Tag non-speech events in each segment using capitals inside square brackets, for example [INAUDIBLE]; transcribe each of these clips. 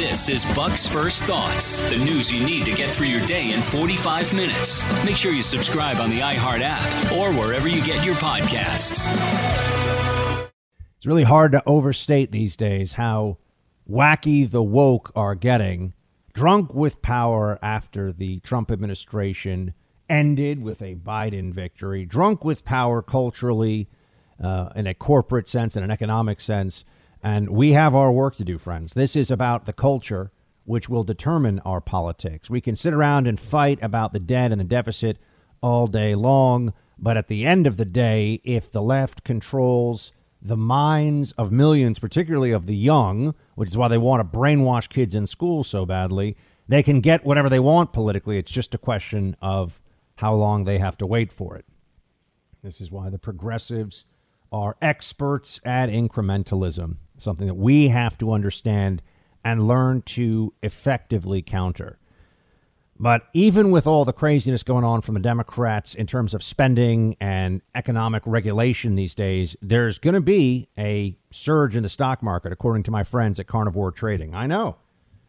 This is Buck's First Thoughts, the news you need to get through your day in 45 minutes. Make sure you subscribe on the iHeart app or wherever you get your podcasts. It's really hard to overstate these days how wacky the woke are getting. Drunk with power after the Trump administration ended with a Biden victory. Drunk with power culturally, uh, in a corporate sense, in an economic sense. And we have our work to do, friends. This is about the culture, which will determine our politics. We can sit around and fight about the debt and the deficit all day long. But at the end of the day, if the left controls the minds of millions, particularly of the young, which is why they want to brainwash kids in school so badly, they can get whatever they want politically. It's just a question of how long they have to wait for it. This is why the progressives are experts at incrementalism something that we have to understand and learn to effectively counter. But even with all the craziness going on from the Democrats in terms of spending and economic regulation these days, there's going to be a surge in the stock market, according to my friends at Carnivore Trading. I know.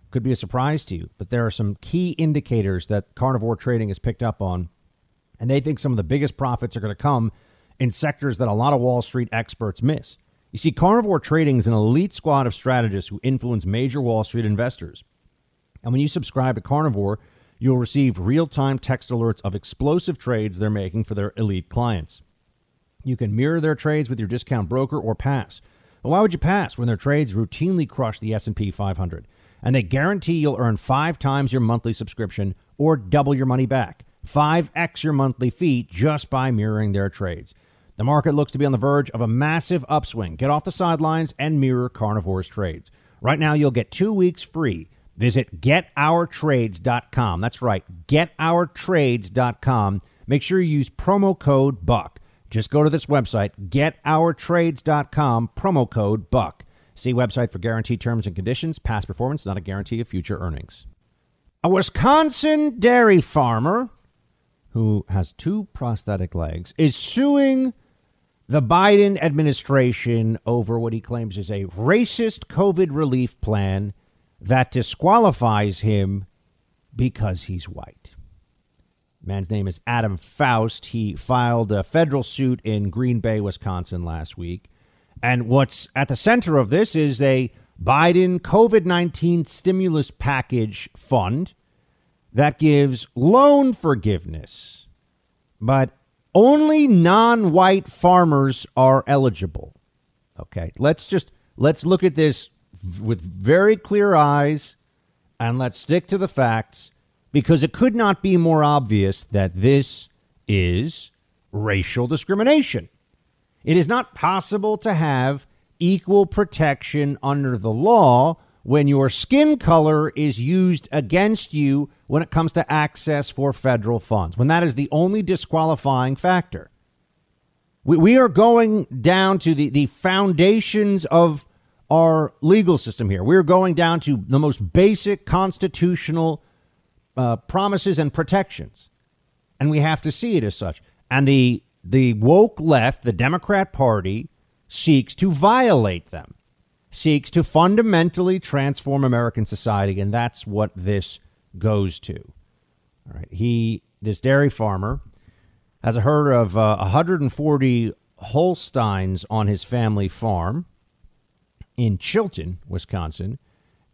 Could be a surprise to you, but there are some key indicators that Carnivore Trading has picked up on, and they think some of the biggest profits are going to come in sectors that a lot of Wall Street experts miss. You see, Carnivore Trading is an elite squad of strategists who influence major Wall Street investors. And when you subscribe to Carnivore, you'll receive real time text alerts of explosive trades they're making for their elite clients. You can mirror their trades with your discount broker or pass. But why would you pass when their trades routinely crush the S&P 500? And they guarantee you'll earn 5 times your monthly subscription or double your money back. 5x your monthly fee just by mirroring their trades. The market looks to be on the verge of a massive upswing. Get off the sidelines and mirror Carnivore's trades. Right now, you'll get two weeks free. Visit getourtrades.com. That's right, getourtrades.com. Make sure you use promo code BUCK. Just go to this website, getourtrades.com, promo code BUCK. See website for guaranteed terms and conditions. Past performance, not a guarantee of future earnings. A Wisconsin dairy farmer who has two prosthetic legs is suing the Biden administration over what he claims is a racist COVID relief plan that disqualifies him because he's white. Man's name is Adam Faust. He filed a federal suit in Green Bay, Wisconsin last week. And what's at the center of this is a Biden COVID 19 stimulus package fund that gives loan forgiveness, but only non-white farmers are eligible. Okay, let's just let's look at this with very clear eyes and let's stick to the facts because it could not be more obvious that this is racial discrimination. It is not possible to have equal protection under the law when your skin color is used against you when it comes to access for federal funds, when that is the only disqualifying factor. We, we are going down to the, the foundations of our legal system here. We're going down to the most basic constitutional uh, promises and protections. And we have to see it as such. And the, the woke left, the Democrat Party, seeks to violate them seeks to fundamentally transform American society, and that's what this goes to. All right, he this dairy farmer has a herd of uh, 140 Holsteins on his family farm in Chilton, Wisconsin,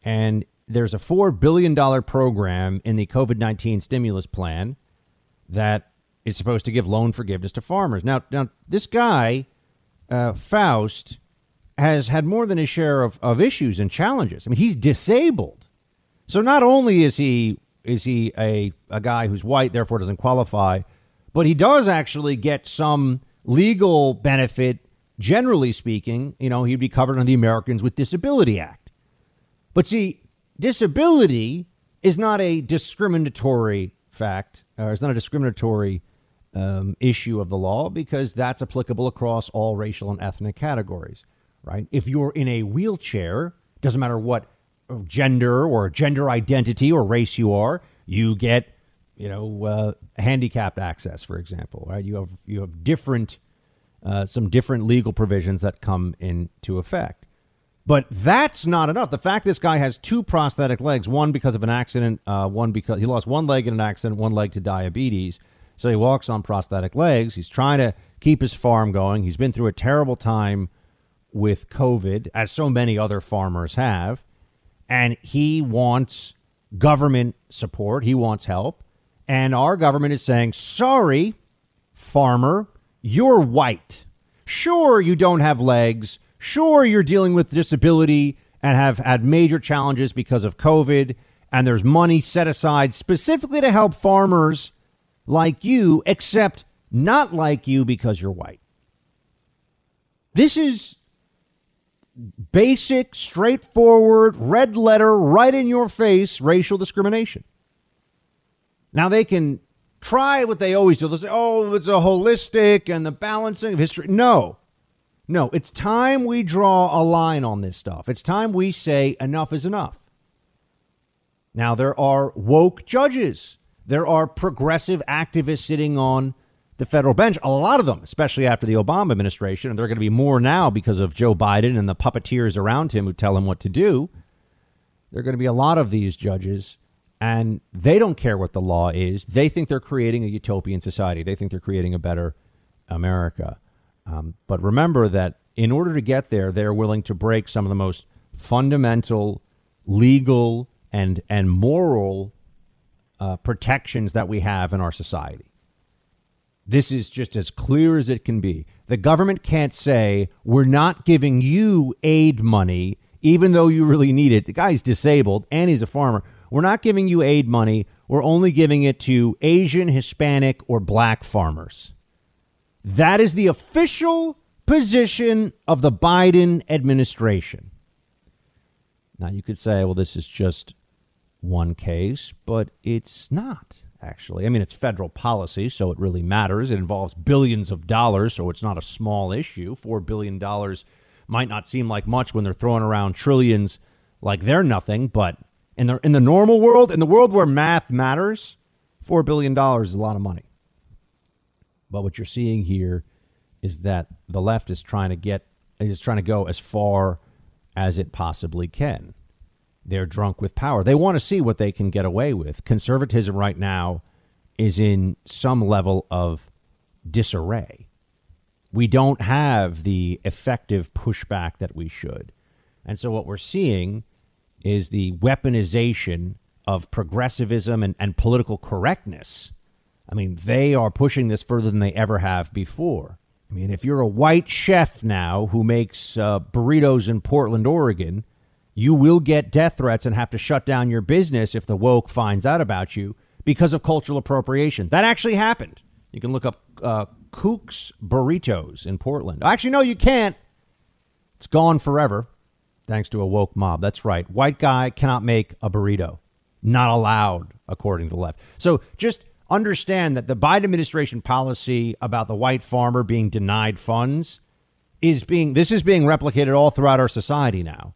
and there's a four billion dollar program in the COVID 19 stimulus plan that is supposed to give loan forgiveness to farmers. Now, now this guy, uh, Faust has had more than his share of, of issues and challenges. I mean, he's disabled. So not only is he is he a, a guy who's white, therefore doesn't qualify, but he does actually get some legal benefit, generally speaking. You know, he'd be covered under the Americans with Disability Act. But see, disability is not a discriminatory fact, or it's not a discriminatory um, issue of the law because that's applicable across all racial and ethnic categories right? If you're in a wheelchair, doesn't matter what gender or gender identity or race you are, you get, you know, uh, handicapped access, for example, right? You have you have different, uh, some different legal provisions that come into effect. But that's not enough. The fact this guy has two prosthetic legs, one because of an accident, uh, one because he lost one leg in an accident, one leg to diabetes. So he walks on prosthetic legs. He's trying to keep his farm going. He's been through a terrible time with COVID, as so many other farmers have. And he wants government support, he wants help. And our government is saying, sorry, farmer, you're white. Sure, you don't have legs. Sure, you're dealing with disability and have had major challenges because of COVID, and there's money set aside specifically to help farmers like you, except not like you because you're white. This is basic, straightforward, red letter, right in your face racial discrimination. Now they can try what they always do. They'll say, oh, it's a holistic and the balancing of history. No. No, it's time we draw a line on this stuff. It's time we say enough is enough. Now, there are woke judges, there are progressive activists sitting on the federal bench, a lot of them, especially after the Obama administration, and there are going to be more now because of Joe Biden and the puppeteers around him who tell him what to do. There are going to be a lot of these judges, and they don't care what the law is. They think they're creating a utopian society, they think they're creating a better America. Um, but remember that in order to get there, they're willing to break some of the most fundamental legal and and moral uh, protections that we have in our society. This is just as clear as it can be. The government can't say we're not giving you aid money, even though you really need it. The guy's disabled and he's a farmer. We're not giving you aid money. We're only giving it to Asian, Hispanic, or black farmers. That is the official position of the Biden administration. Now, you could say, well, this is just one case, but it's not, actually. I mean, it's federal policy, so it really matters. It involves billions of dollars, so it's not a small issue. $4 billion might not seem like much when they're throwing around trillions like they're nothing, but in the, in the normal world, in the world where math matters, $4 billion is a lot of money. But what you're seeing here is that the left is trying to get is trying to go as far as it possibly can. They're drunk with power. They want to see what they can get away with. Conservatism right now is in some level of disarray. We don't have the effective pushback that we should. And so what we're seeing is the weaponization of progressivism and, and political correctness I mean, they are pushing this further than they ever have before. I mean, if you're a white chef now who makes uh, burritos in Portland, Oregon, you will get death threats and have to shut down your business if the woke finds out about you because of cultural appropriation. That actually happened. You can look up uh, Kook's Burritos in Portland. Actually, no, you can't. It's gone forever thanks to a woke mob. That's right. White guy cannot make a burrito. Not allowed, according to the left. So just understand that the Biden administration policy about the white farmer being denied funds is being this is being replicated all throughout our society now.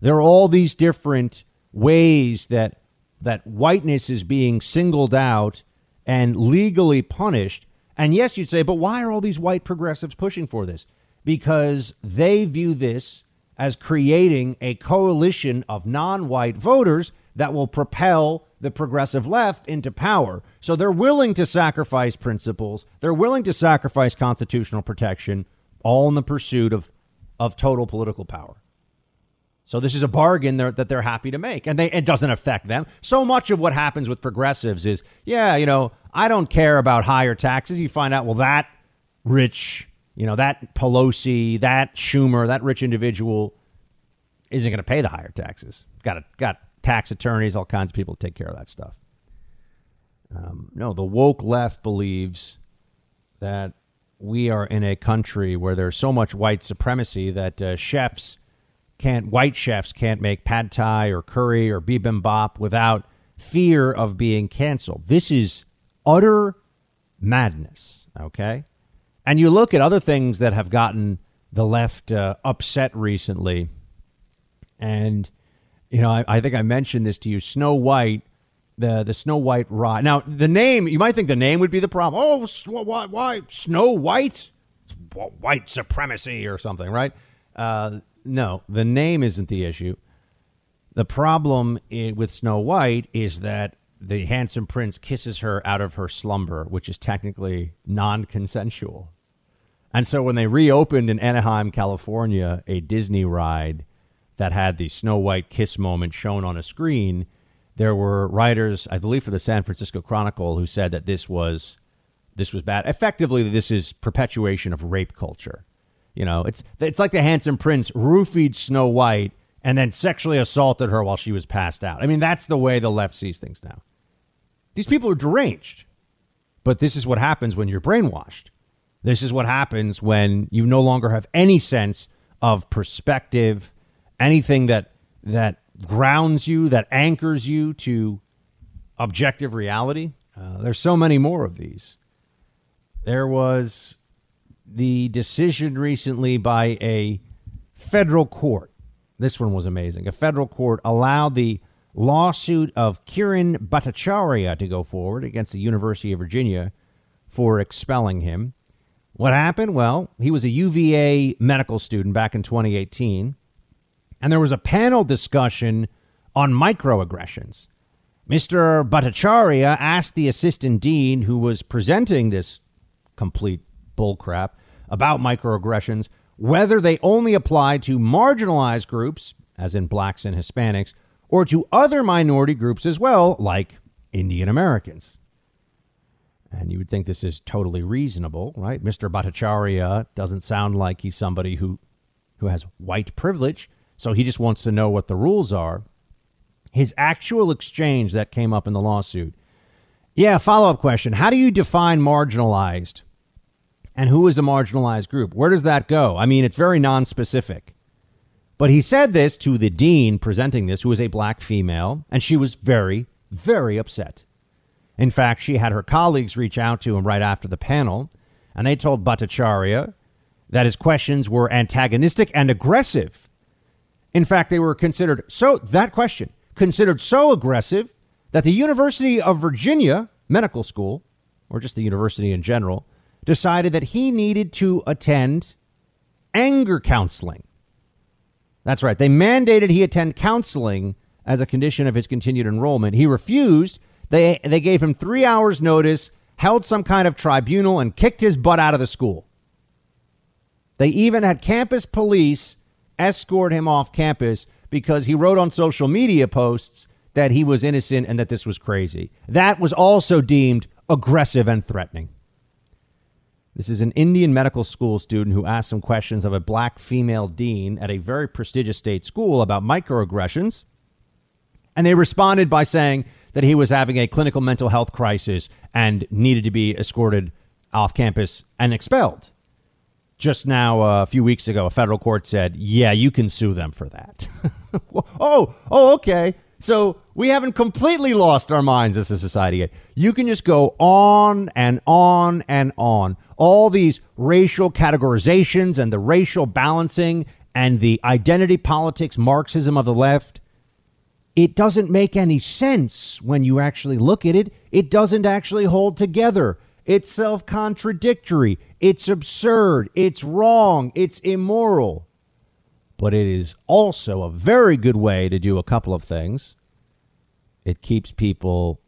There are all these different ways that that whiteness is being singled out and legally punished. And yes, you'd say, but why are all these white progressives pushing for this? Because they view this as creating a coalition of non-white voters that will propel the progressive left into power. So they're willing to sacrifice principles, they're willing to sacrifice constitutional protection, all in the pursuit of, of total political power. So this is a bargain that they're happy to make, and they, it doesn't affect them. So much of what happens with progressives is, yeah, you know, I don't care about higher taxes. You find out, well, that rich, you know, that Pelosi, that Schumer, that rich individual isn't going to pay the higher taxes. Got a, got tax attorneys, all kinds of people to take care of that stuff. Um, no, the woke left believes that we are in a country where there's so much white supremacy that uh, chefs can't, white chefs can't make pad thai or curry or bibimbap without fear of being canceled. This is utter madness, okay? And you look at other things that have gotten the left uh, upset recently, and you know, I, I, think I mentioned this to you. Snow White, the the Snow White ride. Now, the name you might think the name would be the problem. Oh, why, why Snow White? It's white supremacy or something, right? Uh, no, the name isn't the issue. The problem with Snow White is that the handsome prince kisses her out of her slumber, which is technically non consensual. And so when they reopened in Anaheim, California, a Disney ride that had the Snow White kiss moment shown on a screen, there were writers, I believe, for the San Francisco Chronicle, who said that this was this was bad. Effectively, this is perpetuation of rape culture. You know, it's it's like the handsome prince roofied Snow White and then sexually assaulted her while she was passed out. I mean, that's the way the left sees things now. These people are deranged. But this is what happens when you're brainwashed. This is what happens when you no longer have any sense of perspective, anything that that grounds you, that anchors you to objective reality. Uh, there's so many more of these. There was the decision recently by a federal court. This one was amazing. A federal court allowed the lawsuit of Kiran Bhattacharya to go forward against the University of Virginia for expelling him. What happened? Well, he was a UVA medical student back in 2018, and there was a panel discussion on microaggressions. Mr. Bhattacharya asked the assistant dean who was presenting this complete bullcrap about microaggressions whether they only apply to marginalized groups, as in blacks and Hispanics, or to other minority groups as well, like Indian Americans. And you would think this is totally reasonable, right? Mr. Bhattacharya doesn't sound like he's somebody who, who has white privilege, so he just wants to know what the rules are. His actual exchange that came up in the lawsuit. Yeah, follow up question. How do you define marginalized? And who is a marginalized group? Where does that go? I mean, it's very non-specific. But he said this to the dean presenting this, who was a black female, and she was very, very upset. In fact, she had her colleagues reach out to him right after the panel, and they told Bhattacharya that his questions were antagonistic and aggressive. In fact, they were considered so that question considered so aggressive that the University of Virginia Medical School, or just the university in general, decided that he needed to attend anger counseling. That's right. They mandated he attend counseling as a condition of his continued enrollment. He refused. They they gave him 3 hours notice, held some kind of tribunal and kicked his butt out of the school. They even had campus police escort him off campus because he wrote on social media posts that he was innocent and that this was crazy. That was also deemed aggressive and threatening. This is an Indian medical school student who asked some questions of a black female dean at a very prestigious state school about microaggressions. And they responded by saying that he was having a clinical mental health crisis and needed to be escorted off campus and expelled. Just now, uh, a few weeks ago, a federal court said, yeah, you can sue them for that. [LAUGHS] oh, oh, okay. So we haven't completely lost our minds as a society yet. You can just go on and on and on. All these racial categorizations and the racial balancing and the identity politics, Marxism of the left. It doesn't make any sense when you actually look at it. It doesn't actually hold together. It's self contradictory. It's absurd. It's wrong. It's immoral but it is also a very good way to do a couple of things. It keeps people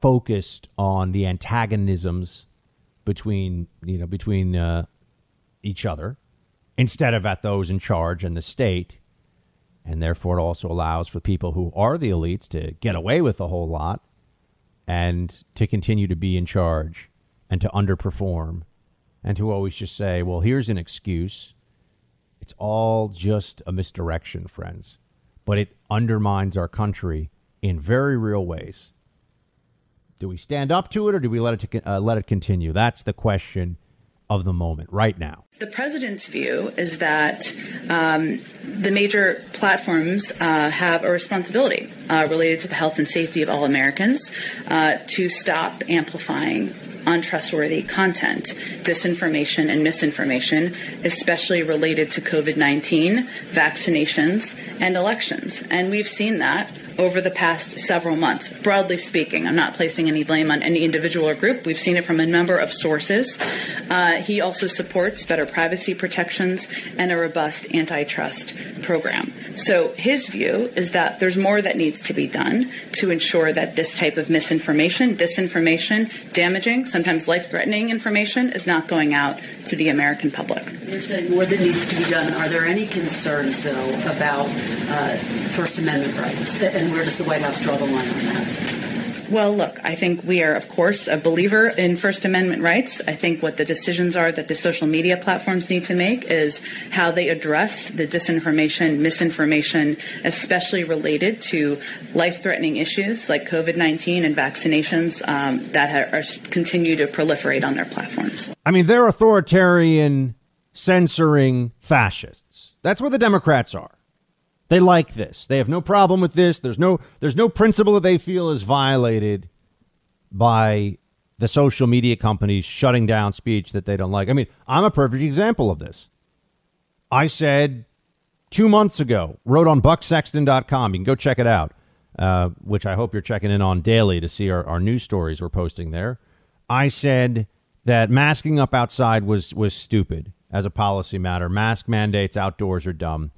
focused on the antagonisms between you know between uh, each other instead of at those in charge and the state, and therefore it also allows for people who are the elites to get away with a whole lot and to continue to be in charge and to underperform and to always just say, well, here's an excuse it's all just a misdirection, friends. But it undermines our country in very real ways. Do we stand up to it or do we let it, uh, let it continue? That's the question of the moment right now. The president's view is that um, the major platforms uh, have a responsibility uh, related to the health and safety of all Americans uh, to stop amplifying untrustworthy content, disinformation, and misinformation, especially related to COVID 19, vaccinations, and elections. And we've seen that over the past several months. Broadly speaking, I'm not placing any blame on any individual or group. We've seen it from a number of sources. Uh, he also supports better privacy protections and a robust antitrust program. So his view is that there's more that needs to be done to ensure that this type of misinformation, disinformation, damaging, sometimes life threatening information is not going out to the American public. You're saying more that needs to be done. Are there any concerns, though, about uh, First Amendment rights? And where does the White House draw the line on that? Well, look, I think we are, of course, a believer in First Amendment rights. I think what the decisions are that the social media platforms need to make is how they address the disinformation, misinformation, especially related to life threatening issues like COVID 19 and vaccinations um, that are, continue to proliferate on their platforms. I mean, they're authoritarian, censoring fascists. That's what the Democrats are. They like this. They have no problem with this. There's no there's no principle that they feel is violated by the social media companies shutting down speech that they don't like. I mean, I'm a perfect example of this. I said two months ago, wrote on bucksexton.com. You can go check it out, uh, which I hope you're checking in on daily to see our, our news stories we're posting there. I said that masking up outside was was stupid as a policy matter. Mask mandates outdoors are dumb.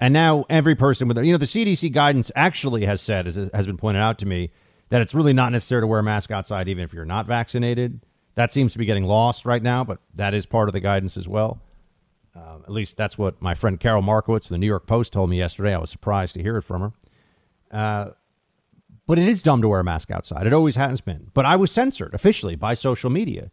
And now every person with, you know, the CDC guidance actually has said, as has been pointed out to me, that it's really not necessary to wear a mask outside even if you're not vaccinated. That seems to be getting lost right now, but that is part of the guidance as well. Uh, at least that's what my friend Carol Markowitz of the New York Post told me yesterday. I was surprised to hear it from her. Uh, but it is dumb to wear a mask outside. It always has been. But I was censored officially by social media.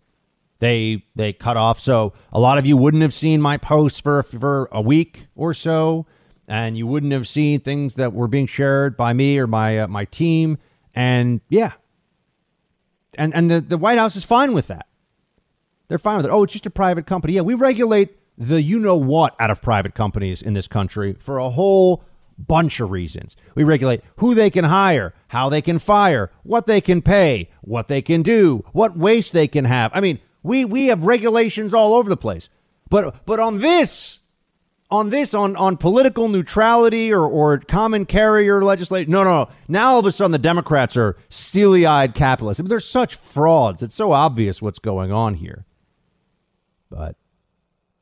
They they cut off. So a lot of you wouldn't have seen my posts for for a week or so and you wouldn't have seen things that were being shared by me or my uh, my team. And yeah, and and the, the White House is fine with that. They're fine with it. Oh, it's just a private company. Yeah, we regulate the you know what out of private companies in this country for a whole bunch of reasons. We regulate who they can hire, how they can fire, what they can pay, what they can do, what waste they can have. I mean, we we have regulations all over the place. But but on this, on this on on political neutrality or or common carrier legislation. No, no, no. Now all of a sudden the Democrats are steely-eyed capitalists. I mean, they're such frauds. It's so obvious what's going on here. But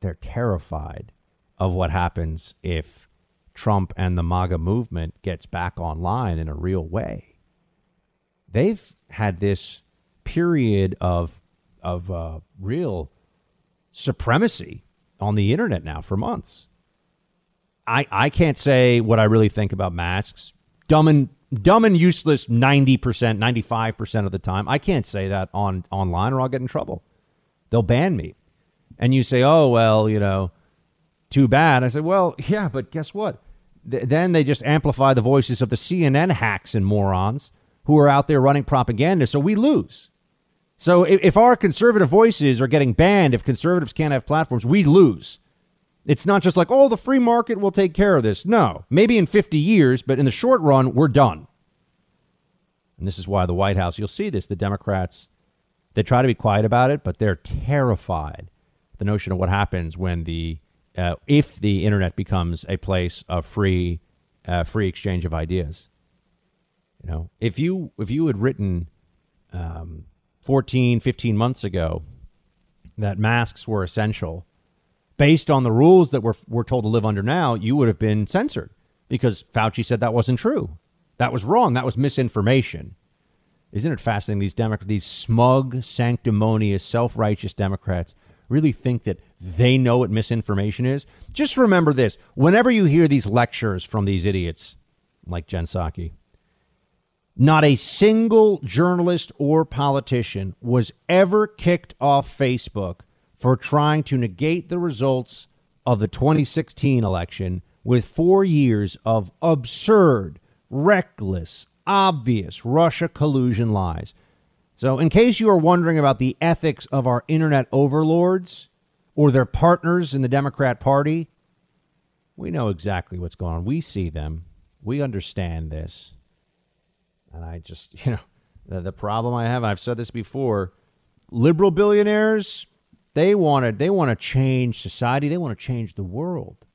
they're terrified of what happens if Trump and the MAGA movement gets back online in a real way. They've had this period of of uh, real supremacy on the internet now for months. I, I can't say what I really think about masks. Dumb and dumb and useless 90%, 95% of the time. I can't say that on online or I'll get in trouble. They'll ban me. And you say, "Oh, well, you know, too bad." I said, "Well, yeah, but guess what? Th- then they just amplify the voices of the CNN hacks and morons who are out there running propaganda, so we lose." So if, if our conservative voices are getting banned, if conservatives can't have platforms, we lose. It's not just like, oh, the free market will take care of this. No, maybe in 50 years, but in the short run, we're done. And this is why the White House, you'll see this, the Democrats, they try to be quiet about it, but they're terrified. The notion of what happens when the, uh, if the internet becomes a place of free, uh, free exchange of ideas. You know, if you, if you had written um, 14, 15 months ago that masks were essential based on the rules that we're, we're told to live under now, you would have been censored because Fauci said that wasn't true. That was wrong. That was misinformation. Isn't it fascinating? These Democrats, these smug, sanctimonious, self-righteous Democrats really think that they know what misinformation is. Just remember this: whenever you hear these lectures from these idiots like Jen Psaki, not a single journalist or politician was ever kicked off Facebook for trying to negate the results of the 2016 election with four years of absurd, reckless, obvious Russia collusion lies. So, in case you are wondering about the ethics of our internet overlords or their partners in the Democrat Party, we know exactly what's going on. We see them. We understand this. And I just, [LAUGHS] you know, the, the problem I have, I've said this before liberal billionaires, they wanted they want to change society. They want to change the world.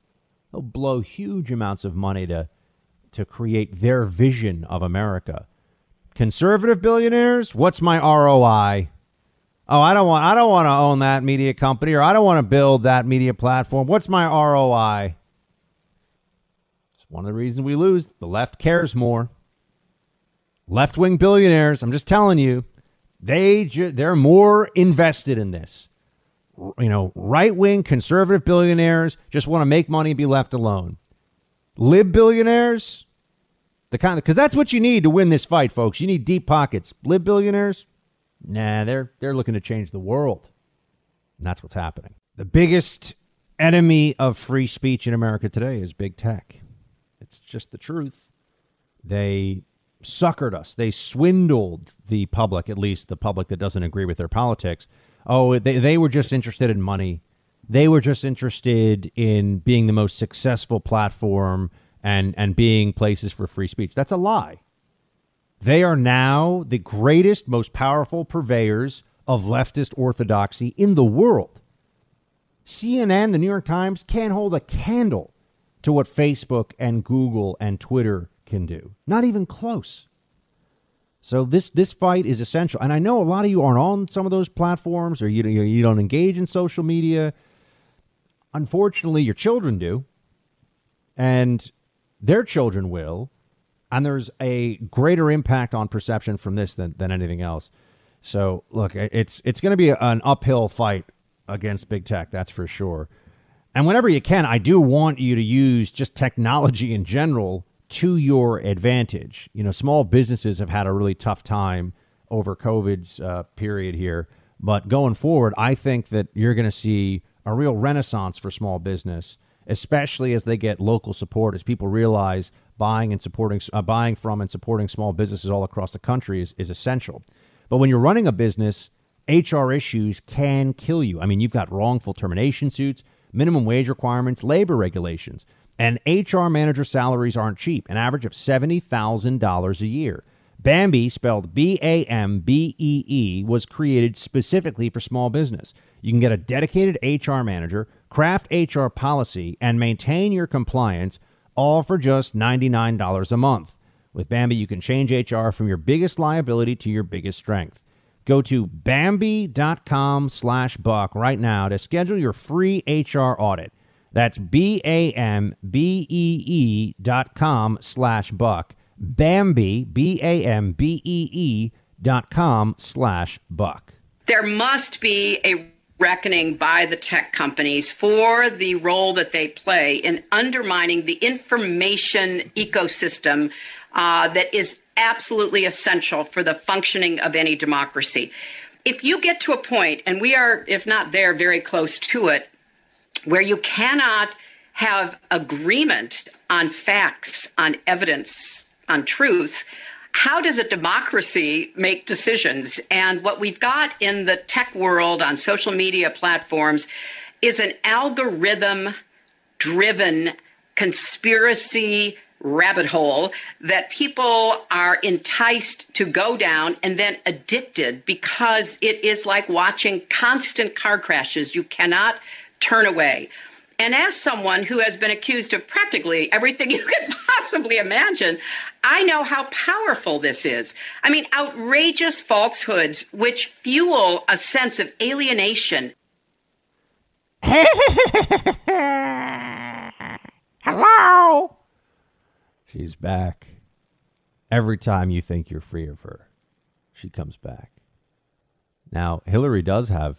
They'll blow huge amounts of money to to create their vision of America. Conservative billionaires, what's my ROI? Oh, I don't want I don't want to own that media company or I don't want to build that media platform. What's my ROI? It's one of the reasons we lose. The left cares more. Left-wing billionaires, I'm just telling you, they ju- they're more invested in this. You know, right-wing conservative billionaires just want to make money and be left alone. Lib billionaires, the kind of because that's what you need to win this fight, folks. You need deep pockets. Lib billionaires, nah, they're they're looking to change the world. And that's what's happening. The biggest enemy of free speech in America today is big tech. It's just the truth. They suckered us. They swindled the public, at least the public that doesn't agree with their politics. Oh, they, they were just interested in money. They were just interested in being the most successful platform and, and being places for free speech. That's a lie. They are now the greatest, most powerful purveyors of leftist orthodoxy in the world. CNN, the New York Times, can't hold a candle to what Facebook and Google and Twitter can do. Not even close. So this this fight is essential, and I know a lot of you aren't on some of those platforms, or you you don't engage in social media. Unfortunately, your children do, and their children will, and there's a greater impact on perception from this than, than anything else. So look, it's it's going to be an uphill fight against big tech, that's for sure. And whenever you can, I do want you to use just technology in general to your advantage. You know, small businesses have had a really tough time over COVID's uh, period here, but going forward, I think that you're going to see a real renaissance for small business, especially as they get local support, as people realize buying and supporting, uh, buying from and supporting small businesses all across the country is, is essential. But when you're running a business, HR issues can kill you. I mean, you've got wrongful termination suits, minimum wage requirements, labor regulations. And HR manager salaries aren't cheap, an average of $70,000 a year. Bambee, spelled B A M B E E, was created specifically for small business. You can get a dedicated HR manager, craft HR policy, and maintain your compliance all for just $99 a month. With Bambee, you can change HR from your biggest liability to your biggest strength. Go to Bambee.com slash buck right now to schedule your free HR audit. That's B-A-M-B-E-E dot com slash buck. Bambee, B-A-M-B-E-E dot com slash buck. There must be a reckoning by the tech companies for the role that they play in undermining the information ecosystem uh, that is absolutely essential for the functioning of any democracy. If you get to a point, and we are, if not there, very close to it, where you cannot have agreement on facts, on evidence, on truth, how does a democracy make decisions? And what we've got in the tech world on social media platforms is an algorithm driven conspiracy rabbit hole that people are enticed to go down and then addicted because it is like watching constant car crashes. You cannot turn away. And as someone who has been accused of practically everything [LAUGHS] you could possibly imagine, I know how powerful this is. I mean, outrageous falsehoods which fuel a sense of alienation. [LAUGHS] Hello? She's back. Every time you think you're free of her, she comes back. Now, Hillary does have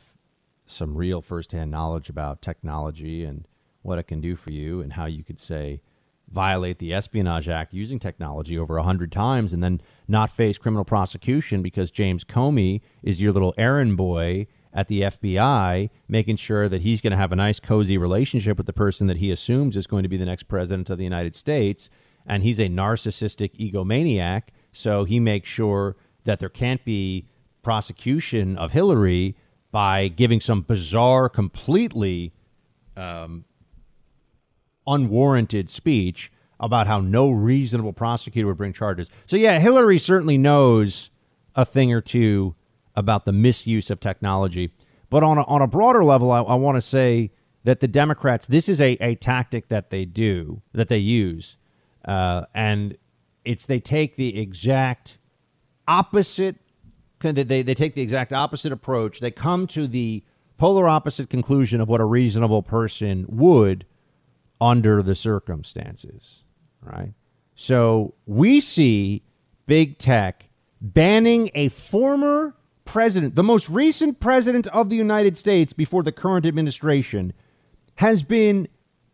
some real firsthand knowledge about technology and what it can do for you and how you could say violate the Espionage Act using technology over a hundred times and then not face criminal prosecution because James Comey is your little errand boy at the FBI, making sure that he's going to have a nice, cozy relationship with the person that he assumes is going to be the next president of the United States. And he's a narcissistic egomaniac. So he makes sure that there can't be prosecution of Hillary by giving some bizarre, completely um, unwarranted speech about how no reasonable prosecutor would bring charges. So, yeah, Hillary certainly knows a thing or two about the misuse of technology. But on a, on a broader level, I, I want to say that the Democrats, this is a, a tactic that they do, that they use. uh, and it's they take the exact opposite. They, they they take the exact opposite approach. They come to the polar opposite conclusion of what a reasonable person would under the circumstances, right? So we see big tech banning a former president, the most recent president of the United States before the current administration, has been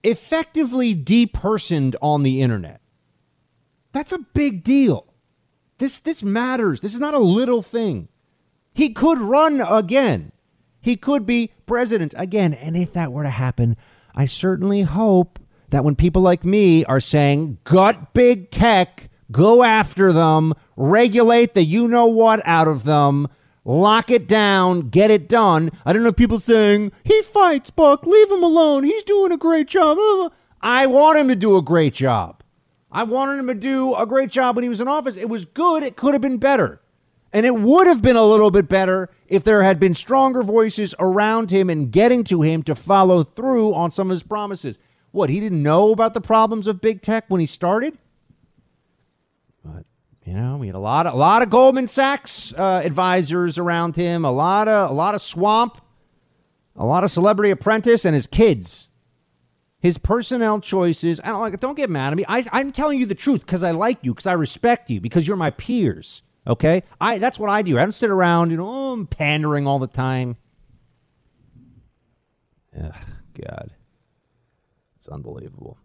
effectively depersoned on the internet. That's a big deal. This this matters. This is not a little thing. He could run again. He could be president again. And if that were to happen, I certainly hope that when people like me are saying, gut big tech, go after them, regulate the you know what out of them, lock it down, get it done. I don't know if people saying, he fights, Buck, leave him alone. He's doing a great job. Uh, I want him to do a great job. I wanted him to do a great job when he was in office. It was good. It could have been better. And it would have been a little bit better if there had been stronger voices around him and getting to him to follow through on some of his promises. What, he didn't know about the problems of big tech when he started? But, you know, we had a lot of, a lot of Goldman Sachs uh, advisors around him, a lot of, a lot of swamp, a lot of celebrity apprentice and his kids. His personnel choices, I don't like don't get mad at me. I, I'm telling you the truth because I like you, because I respect you, because you're my peers. Okay, I that's what I do. I don't sit around, you know, oh, I'm pandering all the time. Ugh, God, it's unbelievable.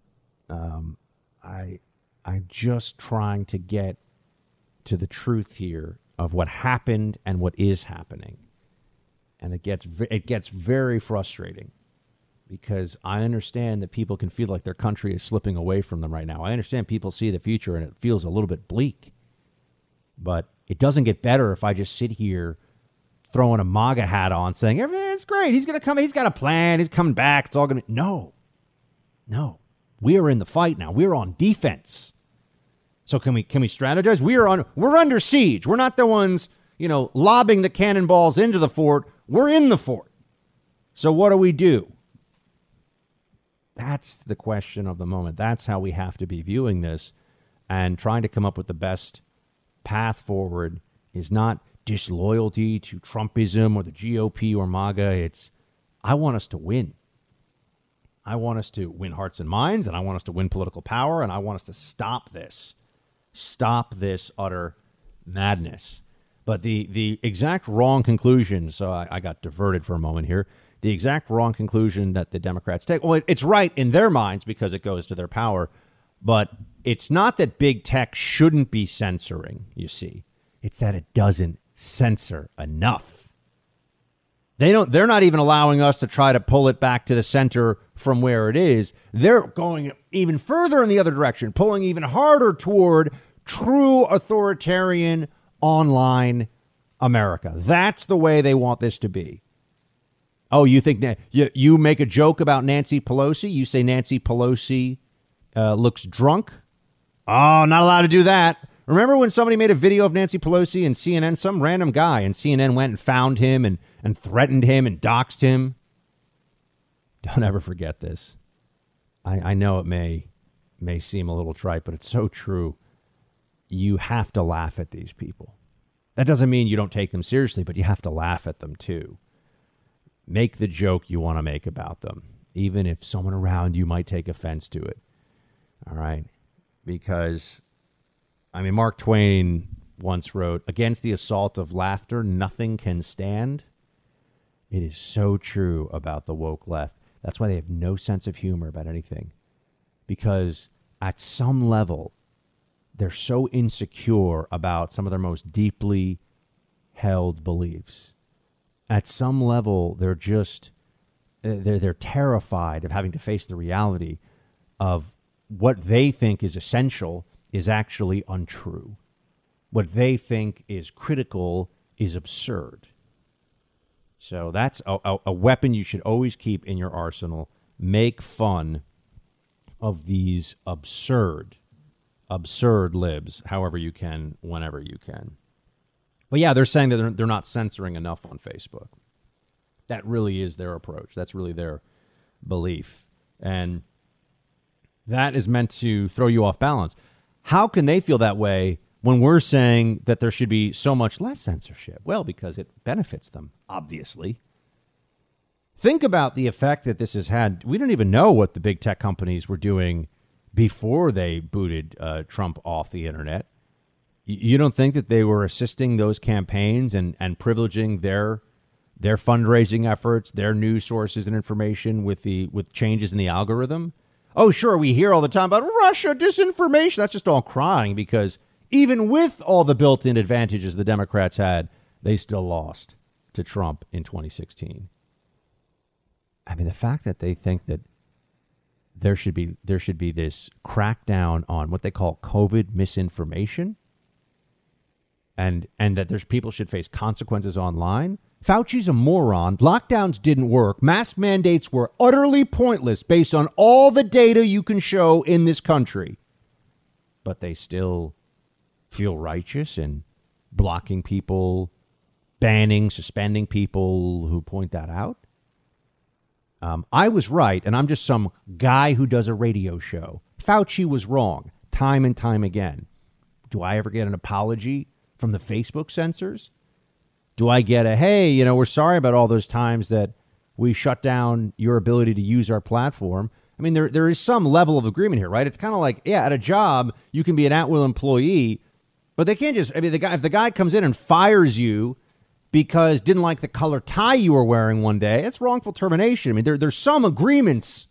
Um, I I'm just trying to get to the truth here of what happened and what is happening, and it gets it gets very frustrating because I understand that people can feel like their country is slipping away from them right now. I understand people see the future and it feels a little bit bleak. But it doesn't get better if I just sit here throwing a MAGA hat on saying everything's great. He's going to come. He's got a plan. He's coming back. It's all going to. No. No. We are in the fight now. We're on defense. So can we can we strategize? We are on we're under siege. We're not the ones, you know, lobbing the cannonballs into the fort. We're in the fort. So what do we do? That's the question of the moment. That's how we have to be viewing this and trying to come up with the best path forward is not disloyalty to Trumpism or the GOP or MAGA. It's, I want us to win. I want us to win hearts and minds, and I want us to win political power, and I want us to stop this. Stop this utter madness. But the, the exact wrong conclusion, so I, I got diverted for a moment here the exact wrong conclusion that the Democrats take. Well, it's right in their minds because it goes to their power, but it's not that big tech shouldn't be censoring, you see. It's that it doesn't censor enough. They don't they're not even allowing us to try to pull it back to the center from where it is. They're going even further in the other direction, pulling even harder toward true authoritarian online America. That's the way they want this to be. Oh, you think that you, you make a joke about Nancy Pelosi? You say Nancy Pelosi uh, looks drunk? Oh, not allowed to do that. Remember when somebody made a video of Nancy Pelosi and CNN, some random guy, and CNN went and found him and, and threatened him and doxed him? Don't ever forget this. I, I know it may may seem a little trite, but it's so true. You have to laugh at these people. That doesn't mean you don't take them seriously, but you have to laugh at them too make the joke you want to make about them, even if someone around you might take offense to it. All right. Because, I mean, Mark Twain once wrote, Against the assault of laughter, nothing can stand. It is so true about the woke left. That's why they have no sense of humor about anything. Because at some level, they're so insecure about some of their most deeply held beliefs at some level they're just uh, they're they're terrified of having to face the reality of what they think is essential is actually untrue. What they think is critical is absurd. So that's a, a, a weapon you should always keep in your arsenal. Make fun of these absurd, absurd libs, however you can, whenever you can. But yeah, they're saying that they're, they're not censoring enough on Facebook. That really is their approach. That's really their belief. And That is meant to throw you off balance. How can they feel that way when we're saying that there should be so much less censorship? Well, because it benefits them, obviously. Think about the effect that this has had. We don't even know what the big tech companies were doing before they booted uh, Trump off the internet. You don't think that they were assisting those campaigns and, and privileging their their fundraising efforts, their news sources and information with the with changes in the algorithm? Oh, sure, we hear all the time about Russia disinformation. That's just all crying because even with all the built-in advantages the Democrats had, they still lost to Trump in 2016. I mean, the fact that they think that there should be there should be this crackdown on what they call COVID misinformation, and and that there's people should face consequences online. Fauci's a moron. Lockdowns didn't work. Mask mandates were utterly pointless based on all the data you can show in this country. But they still feel righteous in blocking people, banning, suspending people who point that out. Um, I was right, and I'm just some guy who does a radio show. Fauci was wrong time and time again. Do I ever get an apology from the Facebook censors? Do I get a, hey, you know, we're sorry about all those times that we shut down your ability to use our platform? I mean, there, there is some level of agreement here, right? It's kind of like, yeah, at a job, you can be an at will employee, but they can't just, I mean, the guy, if the guy comes in and fires you because didn't like the color tie you were wearing one day. That's wrongful termination. I mean, there, there's some agreements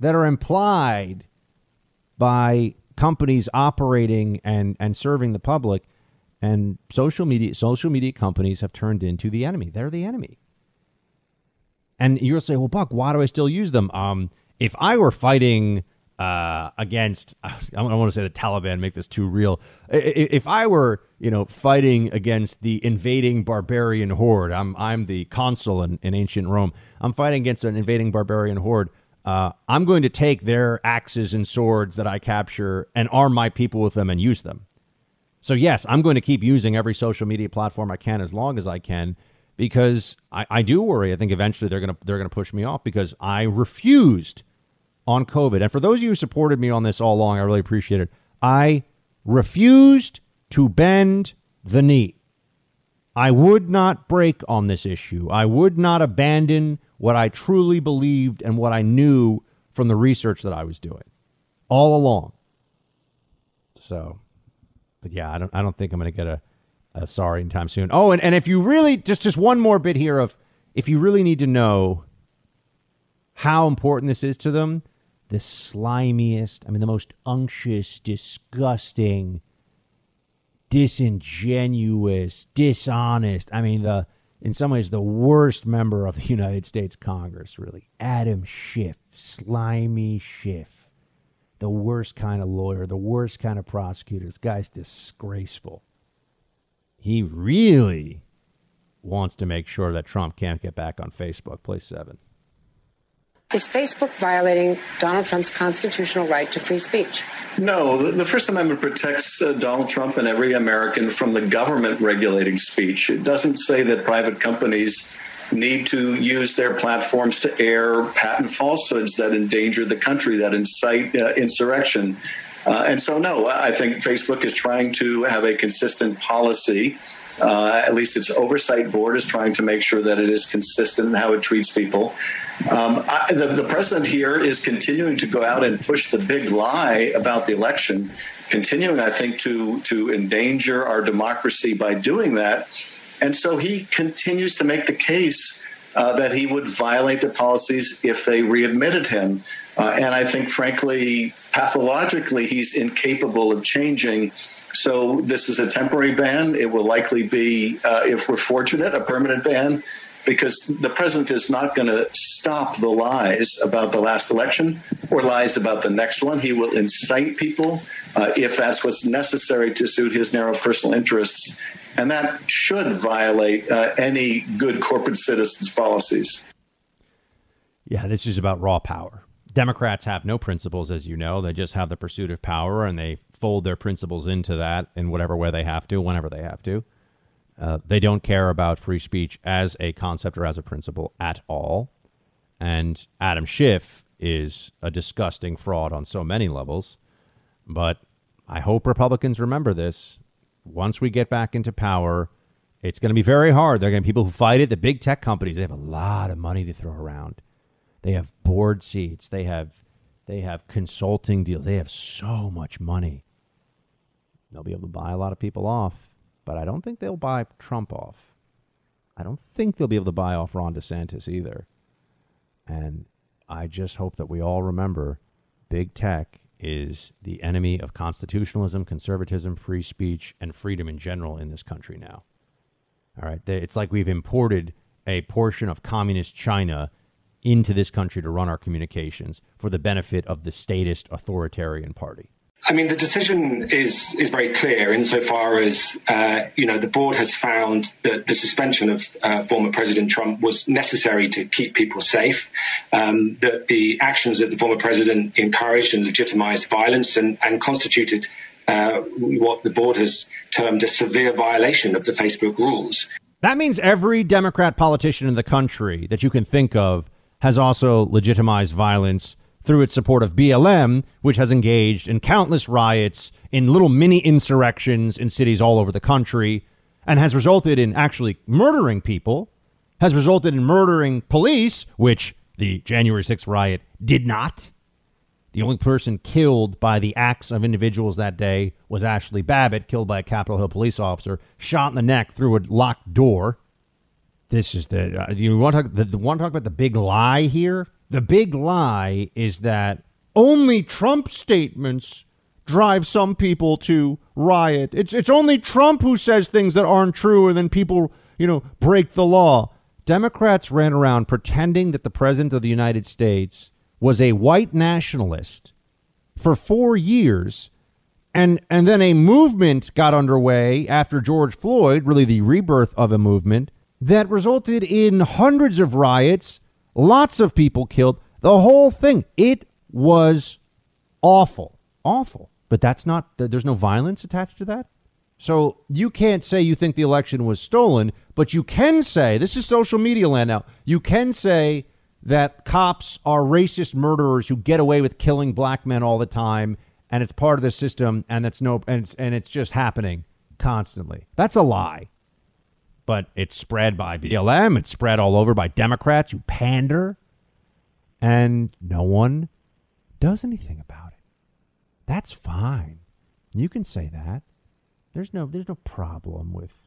that are implied by companies operating and, and serving the public. And social media social media companies have turned into the enemy. They're the enemy. And you'll say, well, Buck, why do I still use them? Um, if I were fighting uh, against [LAUGHS] I don't want to say the Taliban make this too real. If I were you know fighting against the invading barbarian horde, I'm I'm the consul in, in ancient Rome. I'm fighting against an invading barbarian horde. Uh, I'm going to take their axes and swords that I capture and arm my people with them and use them. So yes, I'm going to keep using every social media platform I can as long as I can because I, I do worry. I think eventually they're gonna they're gonna push me off because I refused on COVID. And for those of you who supported me on this all along, I really appreciate it. I refused to bend the knee. I would not break on this issue. I would not abandon what I truly believed and what I knew from the research that I was doing all along. So, but yeah, I don't I don't think I'm going to get a, a sorry anytime soon. Oh, and, and if you really just just one more bit here of if you really need to know how important this is to them, the slimiest, I mean, the most unctuous, disgusting, disingenuous, dishonest. I mean, the in some ways the worst member of the United States Congress, really, Adam Schiff, slimy Schiff, the worst kind of lawyer, the worst kind of prosecutor. This guy's disgraceful. He really wants to make sure that Trump can't get back on Facebook. Play seven. Is Facebook violating Donald Trump's constitutional right to free speech? No, the First Amendment protects uh, Donald Trump and every American from the government regulating speech. It doesn't say that private companies need to use their platforms to air patent falsehoods that endanger the country, that incite uh, insurrection. Uh, and so, no, I think Facebook is trying to have a consistent policy uh, at least its oversight board is trying to make sure that it is consistent in how it treats people. Um, I, the, the president here is continuing to go out and push the big lie about the election, continuing, I think, to to endanger our democracy by doing that. And so he continues to make the case uh, that he would violate the policies if they readmitted him. Uh, and I think, frankly, pathologically, he's incapable of changing so this is a temporary ban. It will likely be, uh, if we're fortunate, a permanent ban because the president is not going to stop the lies about the last election or lies about the next one. He will incite people uh, if that's what's necessary to suit his narrow personal interests. And that should violate uh, any good corporate citizens' policies. Yeah, this is about raw power. Democrats have no principles, as you know. They just have the pursuit of power, and they fold their principles into that in whatever way they have to, whenever they have to. Uh, they don't care about free speech as a concept or as a principle at all. And Adam Schiff is a disgusting fraud on so many levels. But I hope Republicans remember this. Once we get back into power, it's going to be very hard. There are going to be people who fight it. The big tech companies, they have a lot of money to throw around. They have board seats. They have they have consulting deals. They have so much money. They'll be able to buy a lot of people off, but I don't think they'll buy Trump off. I don't think they'll be able to buy off Ron DeSantis either. And I just hope that we all remember big tech is the enemy of constitutionalism, conservatism, free speech, and freedom in general in this country now. All right. It's like we've imported a portion of communist China into this country to run our communications for the benefit of the statist authoritarian party. I mean, the decision is is very clear insofar as uh, you know the board has found that the suspension of uh, former President Trump was necessary to keep people safe. Um, that the actions of the former president encouraged and legitimized violence and, and constituted uh, what the board has termed a severe violation of the Facebook rules. That means every Democrat politician in the country that you can think of has also legitimized violence through its support of BLM, which has engaged in countless riots, in little mini insurrections in cities all over the country, and has resulted in actually murdering people, has resulted in murdering police, which the January 6th riot did not. The only person killed by the acts of individuals that day was Ashley Babbitt, killed by a Capitol Hill police officer, shot in the neck through a locked door. This is the uh, you want to talk the, the want to talk about the big lie here. The big lie is that only Trump statements drive some people to riot. It's it's only Trump who says things that aren't true, and then people you know break the law. Democrats ran around pretending that the president of the United States was a white nationalist for four years. And, and then a movement got underway after George Floyd, really the rebirth of a movement that resulted in hundreds of riots, lots of people killed, the whole thing. It was awful, awful. But that's not, there's no violence attached to that. So you can't say you think the election was stolen, but you can say, this is social media land now, you can say that cops are racist murderers who get away with killing black men all the time and it's part of the system and it's no and it's, and it's just happening constantly. That's a lie but it's spread by BLM, it's spread all over by Democrats who pander, and no one does anything about it. That's fine. You can say that. There's no there's no problem with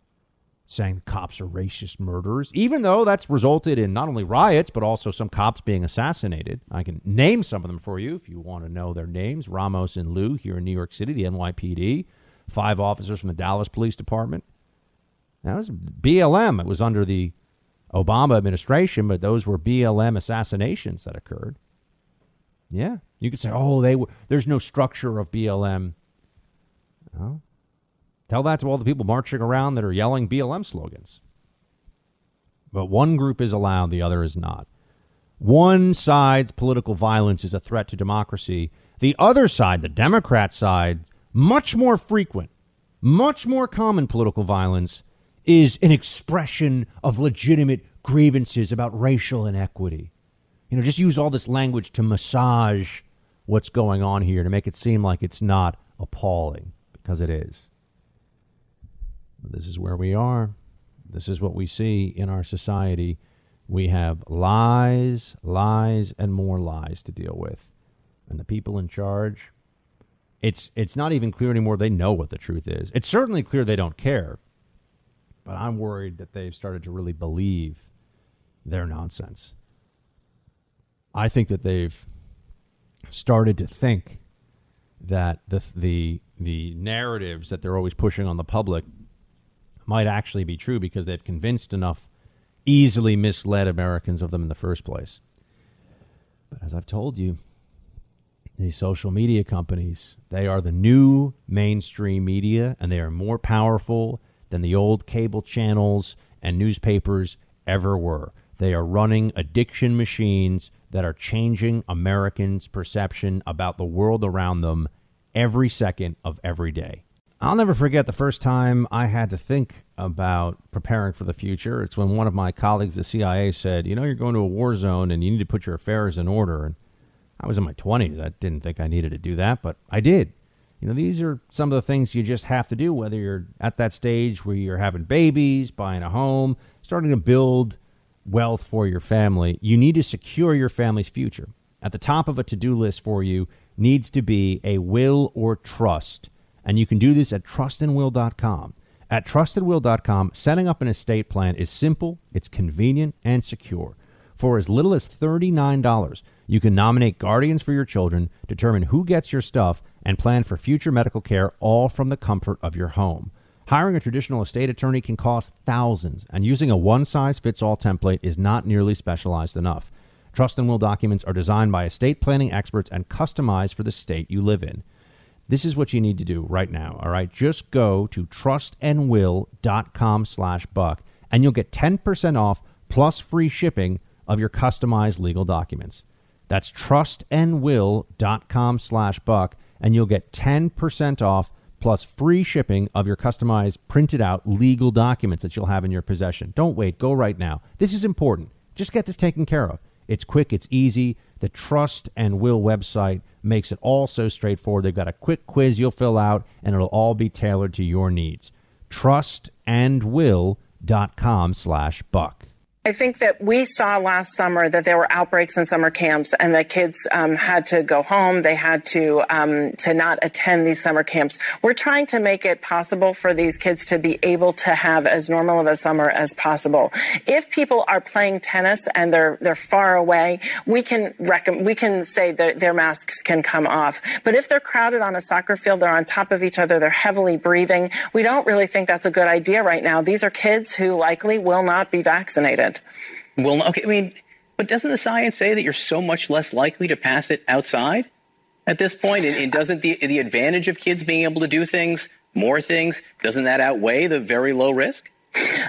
saying cops are racist murderers, even though that's resulted in not only riots, but also some cops being assassinated. I can name some of them for you if you want to know their names Ramos and Liu here in New York City, the NYPD, five officers from the Dallas Police Department. That was BLM. It was under the Obama administration, but those were BLM assassinations that occurred. Yeah, you could say, "Oh, they were." There's no structure of BLM. Well, tell that to all the people marching around that are yelling BLM slogans. But one group is allowed, the other is not. One side's political violence is a threat to democracy. The other side, the Democrat side, much more frequent, much more common political violence is an expression of legitimate grievances about racial inequity. You know, just use all this language to massage what's going on here to make it seem like it's not appalling, because it is. This is where we are. This is what we see in our society. We have lies, lies, and more lies to deal with. And the people in charge, it's it's not even clear anymore they know what the truth is. It's certainly clear they don't care but I'm worried that they've started to really believe their nonsense. I think that they've started to think that the the the narratives that they're always pushing on the public might actually be true because they've convinced enough easily misled Americans of them in the first place. But as I've told you, these social media companies, they are the new mainstream media and they are more powerful than the old cable channels and newspapers ever were. They are running addiction machines that are changing Americans' perception about the world around them every second of every day. I'll never forget the first time I had to think about preparing for the future. It's when one of my colleagues, the CIA, said, You know, you're going to a war zone and you need to put your affairs in order. And I was in my 20s. I didn't think I needed to do that, but I did. You know, these are some of the things you just have to do, whether you're at that stage where you're having babies, buying a home, starting to build wealth for your family. You need to secure your family's future. At the top of a to do list for you needs to be a will or trust. And you can do this at trustandwill.com. At trustandwill.com, setting up an estate plan is simple, it's convenient, and secure. For as little as $39, you can nominate guardians for your children, determine who gets your stuff, and plan for future medical care all from the comfort of your home. Hiring a traditional estate attorney can cost thousands, and using a one size fits all template is not nearly specialized enough. Trust and will documents are designed by estate planning experts and customized for the state you live in. This is what you need to do right now, all right? Just go to trustandwill.com slash buck, and you'll get 10% off plus free shipping of your customized legal documents. That's trustandwill.com slash buck, and you'll get 10% off plus free shipping of your customized printed out legal documents that you'll have in your possession. Don't wait. Go right now. This is important. Just get this taken care of. It's quick, it's easy. The Trust and Will website makes it all so straightforward. They've got a quick quiz you'll fill out, and it'll all be tailored to your needs. Trustandwill.com slash buck. I think that we saw last summer that there were outbreaks in summer camps, and that kids um, had to go home. They had to um, to not attend these summer camps. We're trying to make it possible for these kids to be able to have as normal of a summer as possible. If people are playing tennis and they're they're far away, we can we can say that their masks can come off. But if they're crowded on a soccer field, they're on top of each other, they're heavily breathing. We don't really think that's a good idea right now. These are kids who likely will not be vaccinated. Well, okay, I mean, but doesn't the science say that you're so much less likely to pass it outside at this point? And, and doesn't the the advantage of kids being able to do things, more things, doesn't that outweigh the very low risk?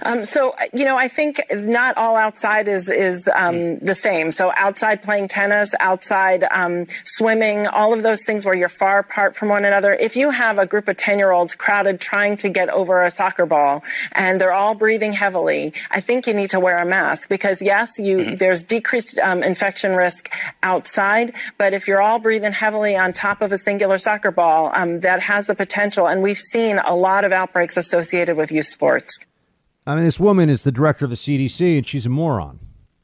Um, so you know, I think not all outside is is um, the same. So outside playing tennis, outside um, swimming, all of those things where you're far apart from one another. If you have a group of ten year olds crowded trying to get over a soccer ball and they're all breathing heavily, I think you need to wear a mask because yes, you mm-hmm. there's decreased um, infection risk outside, but if you're all breathing heavily on top of a singular soccer ball, um, that has the potential. And we've seen a lot of outbreaks associated with youth sports. I mean, this woman is the director of the CDC, and she's a moron.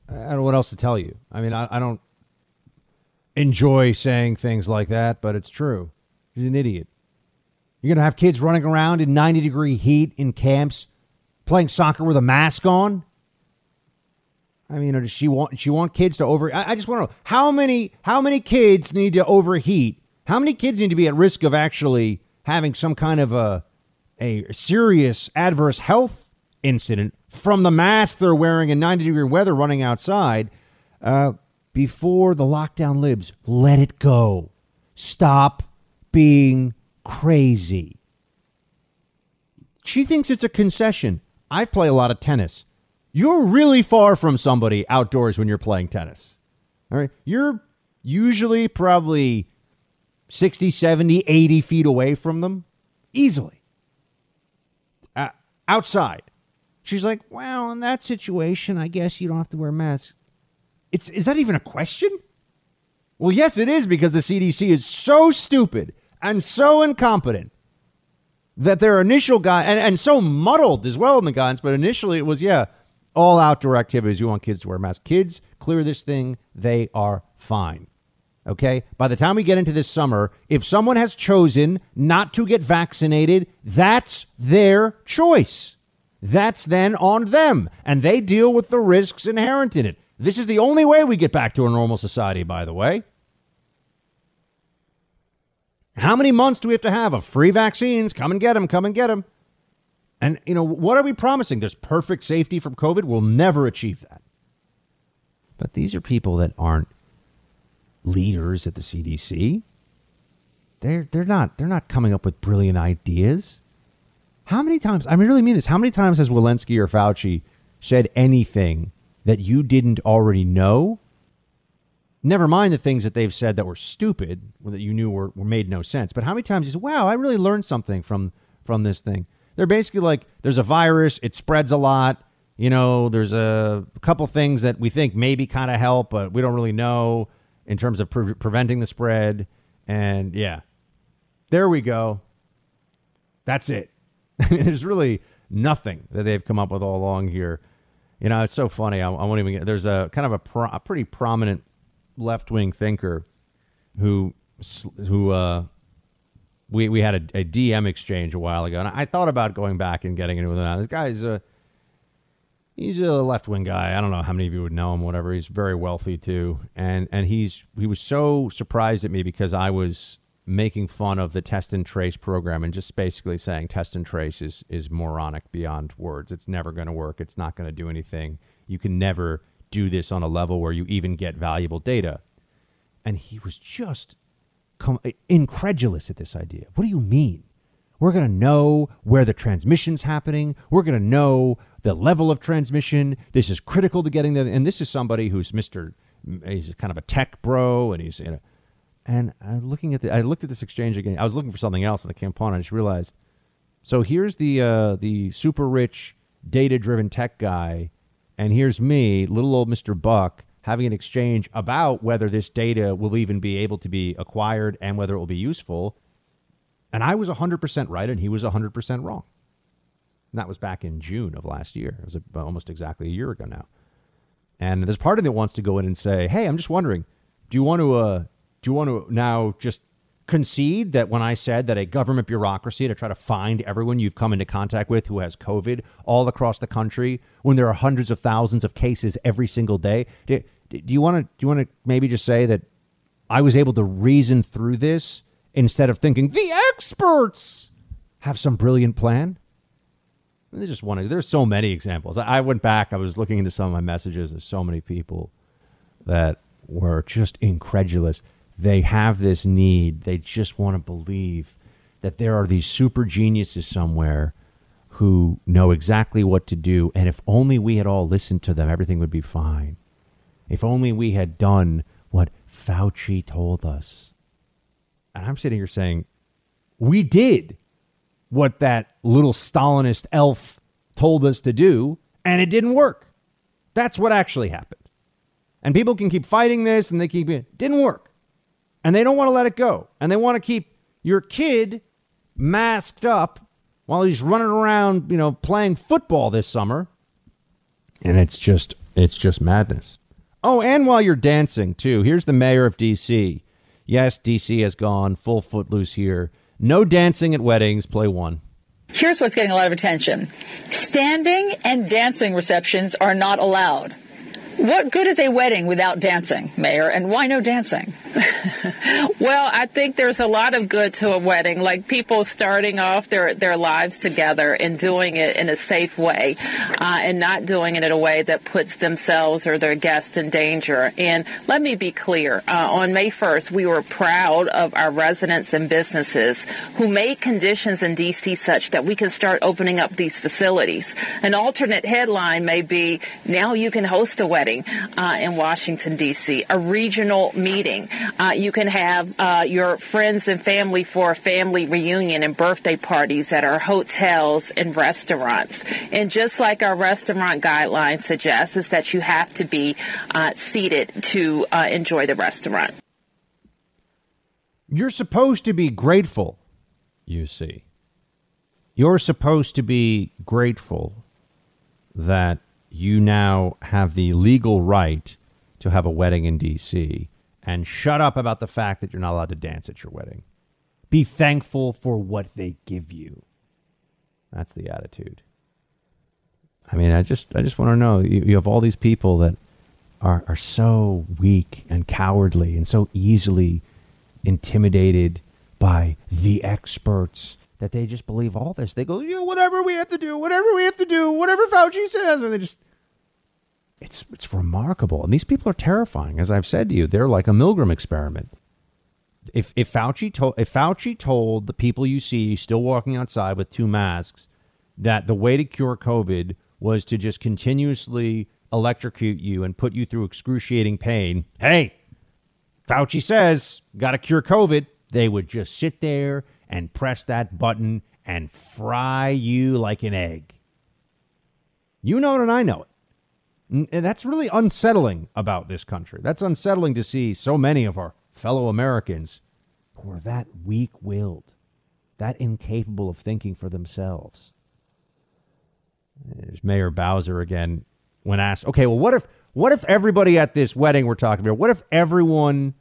I don't know what else to tell you. I mean, I, I don't enjoy saying things like that, but it's true. She's an idiot. You're going to have kids running around in 90 degree heat in camps playing soccer with a mask on? I mean, does she want she want kids to over? I, I just want to know how many how many kids need to overheat? How many kids need to be at risk of actually having some kind of a a serious adverse health incident from the mask they're wearing in 90 degree weather running outside uh, before the lockdown libs. Let it go. Stop being crazy. She thinks it's a concession. I play a lot of tennis. You're really far from somebody outdoors when you're playing tennis. All right. You're usually probably 60, 70, 80 feet away from them easily. Uh, outside. She's like, well, in that situation, I guess you don't have to wear masks. It's is that even a question? Well, yes, it is because the CDC is so stupid and so incompetent that their initial guide and, and so muddled as well in the guidance, but initially it was, yeah, all outdoor activities. You want kids to wear masks. Kids clear this thing, they are fine. Okay? By the time we get into this summer, if someone has chosen not to get vaccinated, that's their choice. That's then on them, and they deal with the risks inherent in it. This is the only way we get back to a normal society, by the way. How many months do we have to have of free vaccines? Come and get them, come and get them. And, you know, what are we promising? There's perfect safety from COVID? We'll never achieve that. But these are people that aren't leaders at the CDC. They're, they're, not, they're not coming up with brilliant ideas. How many times, I really mean this, how many times has Walensky or Fauci said anything that you didn't already know? Never mind the things that they've said that were stupid, that you knew were, were made no sense. But how many times you say, wow, I really learned something from, from this thing? They're basically like, there's a virus, it spreads a lot. You know, there's a couple things that we think maybe kind of help, but we don't really know. in terms of pre- preventing the spread. And yeah, there we go. That's it. [LAUGHS] There's really nothing that they've come up with all along here. You know, it's so funny. I, I won't even get. There's a kind of a, pro, a pretty prominent left wing thinker who who uh, we we had a, a, DM exchange a while ago, and I thought about going back and getting into it. This guy's a he's a left wing guy. I don't know how many of you would know him. Whatever. He's very wealthy too, and and he's he was so surprised at me because I was making fun of the test and trace program and just basically saying test and trace is is moronic beyond words. It's never going to work. It's not going to do anything. You can never do this on a level where you even get valuable data. And he was just com- incredulous at this idea. What do you mean? We're going to know where the transmission's happening. We're going to know the level of transmission. This is critical to getting the. And this is somebody who's Mister. He's kind of a tech bro, and he's in a. And I'm looking at the. I looked at this exchange again. I was looking for something else, and I came upon. It, I just realized. So here's the uh, the super rich, data driven tech guy, and here's me, little old Mister Buck, having an exchange about whether this data will even be able to be acquired and whether it will be useful. And I was 100% right and he was 100% wrong. And that was back in June of last year. It was almost exactly a year ago now. And there's part of me that wants to go in and say, "Hey, I'm just wondering, do you want to uh, do you want to now just concede that when I said that a government bureaucracy to try to find everyone you've come into contact with who has COVID all across the country, when there are hundreds of thousands of cases every single day, do, do you want to do you want to maybe just say that I was able to reason through this instead of thinking the experts have some brilliant plan? They just wanted. There's so many examples. I went back. I was looking into some of my messages. There's so many people that were just incredulous they have this need. They just want to believe that there are these super geniuses somewhere who know exactly what to do. And if only we had all listened to them, everything would be fine. If only we had done what Fauci told us. And I'm sitting here saying, we did what that little Stalinist elf told us to do, and it didn't work. That's what actually happened. And people can keep fighting this and they keep it didn't work and they don't want to let it go. And they want to keep your kid masked up while he's running around, you know, playing football this summer. And it's just it's just madness. Oh, and while you're dancing too, here's the mayor of DC. Yes, DC has gone full footloose here. No dancing at weddings, play one. Here's what's getting a lot of attention. Standing and dancing receptions are not allowed. What good is a wedding without dancing, Mayor? And why no dancing? [LAUGHS] well, I think there's a lot of good to a wedding, like people starting off their, their lives together and doing it in a safe way uh, and not doing it in a way that puts themselves or their guests in danger. And let me be clear uh, on May 1st, we were proud of our residents and businesses who made conditions in D.C. such that we can start opening up these facilities. An alternate headline may be now you can host a wedding meeting uh, in Washington, D.C., a regional meeting. Uh, you can have uh, your friends and family for a family reunion and birthday parties at our hotels and restaurants. And just like our restaurant guidelines suggest, is that you have to be uh, seated to uh, enjoy the restaurant. You're supposed to be grateful, you see. You're supposed to be grateful that you now have the legal right to have a wedding in D.C. and shut up about the fact that you're not allowed to dance at your wedding. Be thankful for what they give you. That's the attitude. I mean, I just, I just want to know. You, you have all these people that are are so weak and cowardly and so easily intimidated by the experts that they just believe all this. They go, yeah, whatever we have to do, whatever we have to do, whatever Fauci says, and they just it's it's remarkable. And these people are terrifying, as I've said to you. They're like a Milgram experiment. If if Fauci told if Fauci told the people you see still walking outside with two masks that the way to cure COVID was to just continuously electrocute you and put you through excruciating pain, hey, Fauci says got to cure COVID. They would just sit there and press that button and fry you like an egg. You know it and I know it. And that's really unsettling about this country. That's unsettling to see so many of our fellow Americans who are that weak willed, that incapable of thinking for themselves. There's Mayor Bowser again when asked, okay, well, what if what if everybody at this wedding we're talking about, what if everyone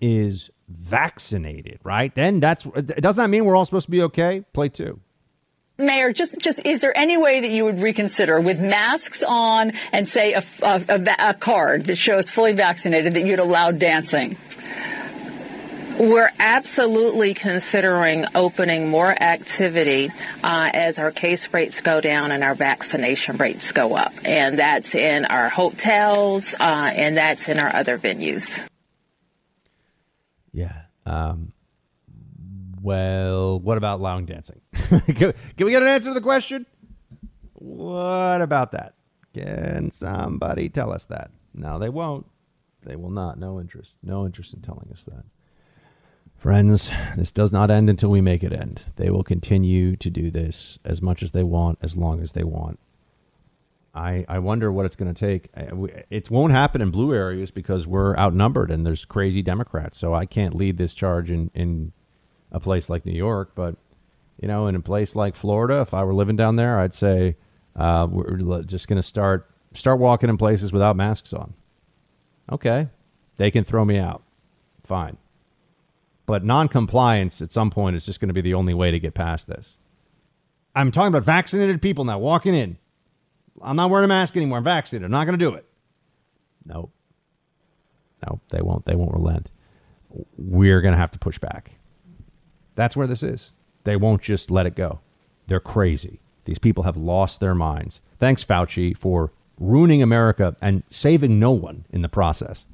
is vaccinated, right? Then that's doesn't that mean we're all supposed to be okay? Play two. Mayor, just, just is there any way that you would reconsider with masks on and say a, a, a, a card that shows fully vaccinated that you'd allow dancing? We're absolutely considering opening more activity uh, as our case rates go down and our vaccination rates go up. And that's in our hotels uh, and that's in our other venues. Yeah. Um, well, what about allowing dancing? [LAUGHS] can, we get an answer to the question? What about that? Can somebody tell us that? No, they won't. They will not. No interest. No interest in telling us that. Friends, this does not end until we make it end. They will continue to do this as much as they want, as long as they want. I, I wonder what it's going to take. It won't happen in blue areas because we're outnumbered and there's crazy Democrats. So I can't lead this charge in, in a place like New York, but you know, in a place like Florida, if I were living down there, I'd say uh, we're just going to start start walking in places without masks on. Okay, they can throw me out, fine, but non-compliance at some point is just going to be the only way to get past this. I'm talking about vaccinated people now walking in. I'm not wearing a mask anymore. I'm vaccinated. I'm not going to do it. Nope. Nope. They won't. They won't relent. We're going to have to push back. That's where this is. They won't just let it go. They're crazy. These people have lost their minds. Thanks, Fauci, for ruining America and saving no one in the process.